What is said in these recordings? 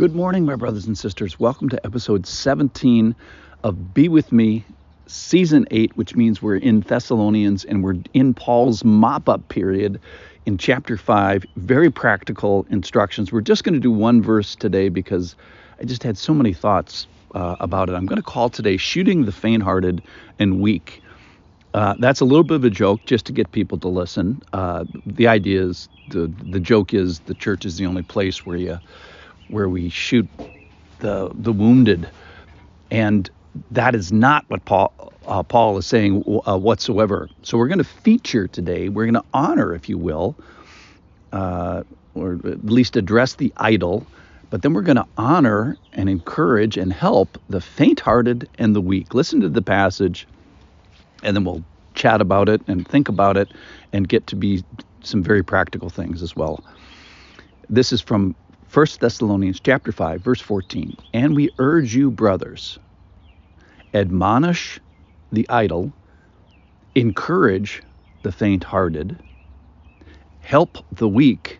Good morning, my brothers and sisters. Welcome to episode 17 of Be With Me, season 8, which means we're in Thessalonians and we're in Paul's mop up period in chapter 5. Very practical instructions. We're just going to do one verse today because I just had so many thoughts uh, about it. I'm going to call today Shooting the Faint Hearted and Weak. Uh, that's a little bit of a joke just to get people to listen. Uh, the idea is the the joke is the church is the only place where you where we shoot the the wounded, and that is not what Paul uh, Paul is saying uh, whatsoever. So we're going to feature today. We're going to honor, if you will, uh, or at least address the idle. But then we're going to honor and encourage and help the faint-hearted and the weak. Listen to the passage, and then we'll chat about it and think about it, and get to be some very practical things as well. This is from 1 Thessalonians chapter 5 verse 14. And we urge you brothers admonish the idle, encourage the faint-hearted, help the weak,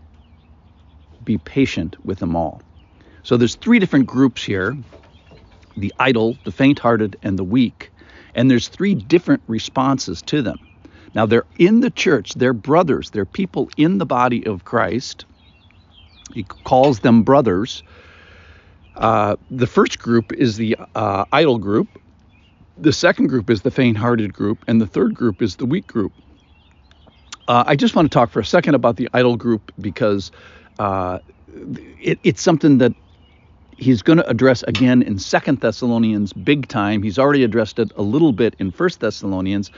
be patient with them all. So there's three different groups here. The idle, the faint-hearted and the weak. And there's three different responses to them. Now they're in the church, they're brothers, they're people in the body of Christ he calls them brothers. Uh, the first group is the uh, idle group. The second group is the faint-hearted group, and the third group is the weak group. Uh, I just want to talk for a second about the idle group because uh, it, it's something that he's going to address again in Second Thessalonians, big time. He's already addressed it a little bit in First Thessalonians,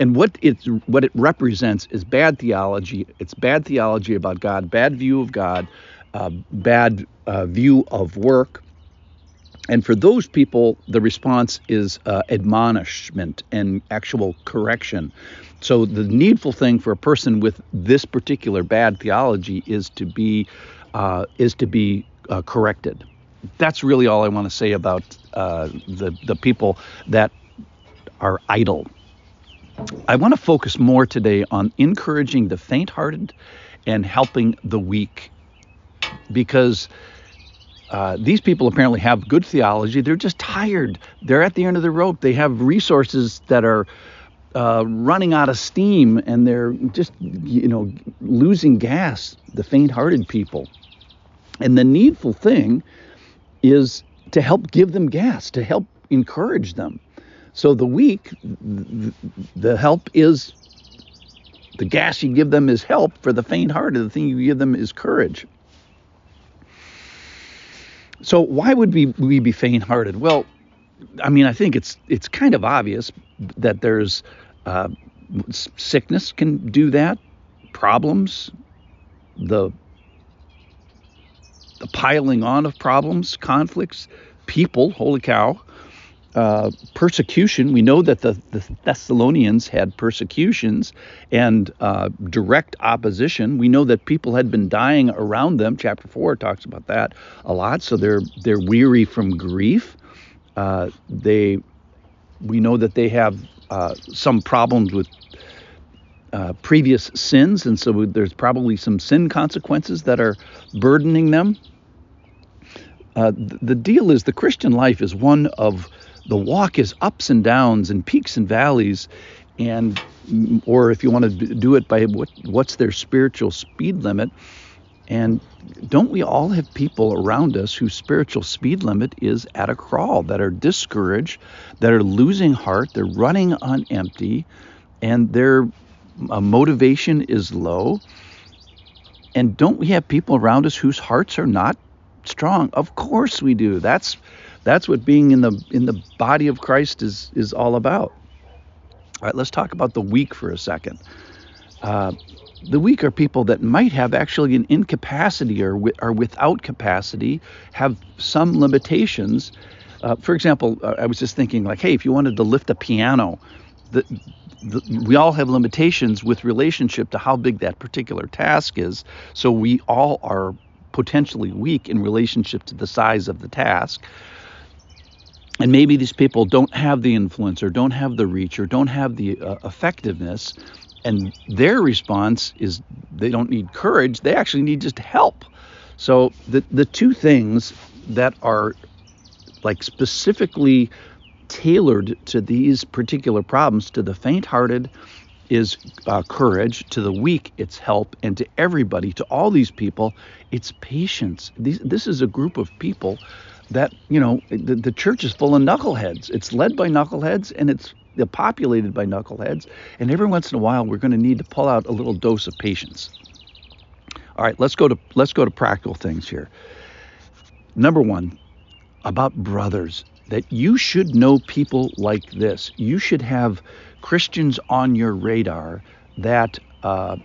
and what it what it represents is bad theology. It's bad theology about God, bad view of God, uh, bad uh, view of work. And for those people, the response is uh, admonishment and actual correction. So the needful thing for a person with this particular bad theology is to be uh, is to be uh, corrected. That's really all I want to say about uh, the the people that are idle. I want to focus more today on encouraging the faint-hearted and helping the weak because uh, these people apparently have good theology. They're just tired. They're at the end of the rope. They have resources that are uh, running out of steam, and they're just, you know, losing gas. The faint-hearted people, and the needful thing is to help give them gas, to help encourage them. So the weak, the help is the gas you give them is help. For the faint-hearted, the thing you give them is courage. So why would we we be faint-hearted? Well, I mean, I think it's it's kind of obvious that there's uh, sickness can do that, problems, the the piling on of problems, conflicts, people. Holy cow! Uh, persecution. We know that the, the, Thessalonians had persecutions and uh, direct opposition. We know that people had been dying around them. Chapter four talks about that a lot. So they're they're weary from grief. Uh, they we know that they have uh, some problems with uh, previous sins, and so there's probably some sin consequences that are burdening them. the deal is the Christian life is one of the walk is ups and downs and peaks and valleys and or if you want to do it by what what's their spiritual speed limit. And don't we all have people around us whose spiritual speed limit is at a crawl that are discouraged that are losing heart they're running on empty and their uh, motivation is low? And don't we have people around us whose hearts are not strong? Of course we do. That's that's what being in the in the body of Christ is is all about. All right, let's talk about the weak for a second. Uh, the weak are people that might have actually an incapacity or are without capacity, have some limitations. Uh, for example, uh, I was just thinking, like, hey, if you wanted to lift a piano, the, the, we all have limitations with relationship to how big that particular task is. So we all are potentially weak in relationship to the size of the task and maybe these people don't have the influence or don't have the reach or don't have the uh, effectiveness and their response is they don't need courage they actually need just help. So the the two things that are like specifically tailored to these particular problems to the faint-hearted is uh, courage to the weak it's help and to everybody to all these people it's patience. These, this is a group of people that you know the, the church is full of knuckleheads it's led by knuckleheads and it's populated by knuckleheads and every once in a while we're going to need to pull out a little dose of patience all right let's go to let's go to practical things here number one about brothers that you should know people like this. You should have Christians on your radar that uh,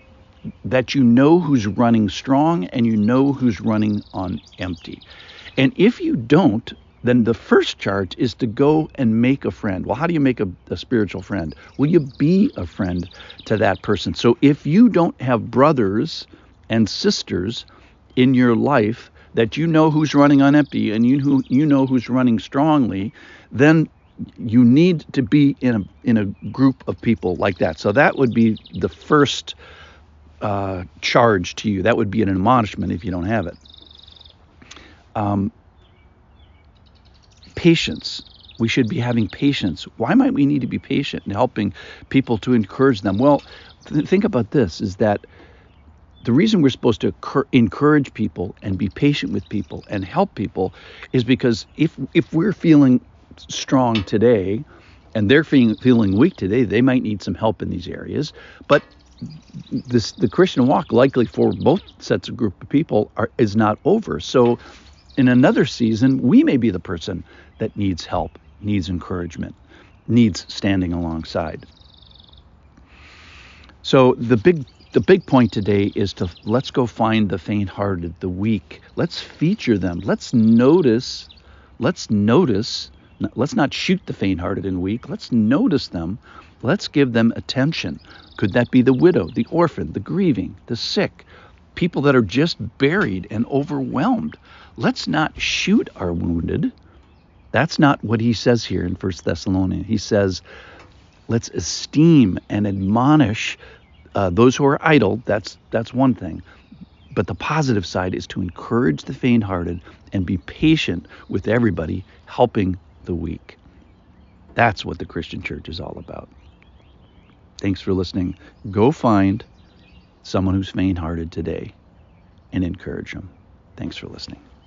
that you know who's running strong and you know who's running on empty. And if you don't, then the first charge is to go and make a friend. Well, how do you make a, a, spiritual friend? Will you be a friend to that person? So if you don't have brothers and sisters in your life that you know who's running on empty and you who you know who's running strongly, then you need to be in a in a group of people like that. So that would be the first uh, charge to you. That would be an admonishment if you don't have it. Um, patience. We should be having patience. Why might we need to be patient in helping people to encourage them? Well, th- think about this: is that the reason we're supposed to encourage people and be patient with people and help people is because if if we're feeling strong today and they're feeling feeling weak today, they might need some help in these areas. But this the Christian walk likely for both sets of group of people are, is not over. So in another season, we may be the person that needs help, needs encouragement, needs standing alongside. So the big the big point today is to let's go find the faint-hearted, the weak. Let's feature them. Let's notice. Let's notice. Let's not shoot the faint-hearted and weak. Let's notice them. Let's give them attention. Could that be the widow, the orphan, the grieving, the sick, people that are just buried and overwhelmed? Let's not shoot our wounded. That's not what he says here in First Thessalonians. He says, let's esteem and admonish uh, those who are idle, that's that's one thing. But the positive side is to encourage the faint-hearted and be patient with everybody, helping the weak. That's what the Christian church is all about. Thanks for listening. Go find someone who's faint-hearted today and encourage them. Thanks for listening.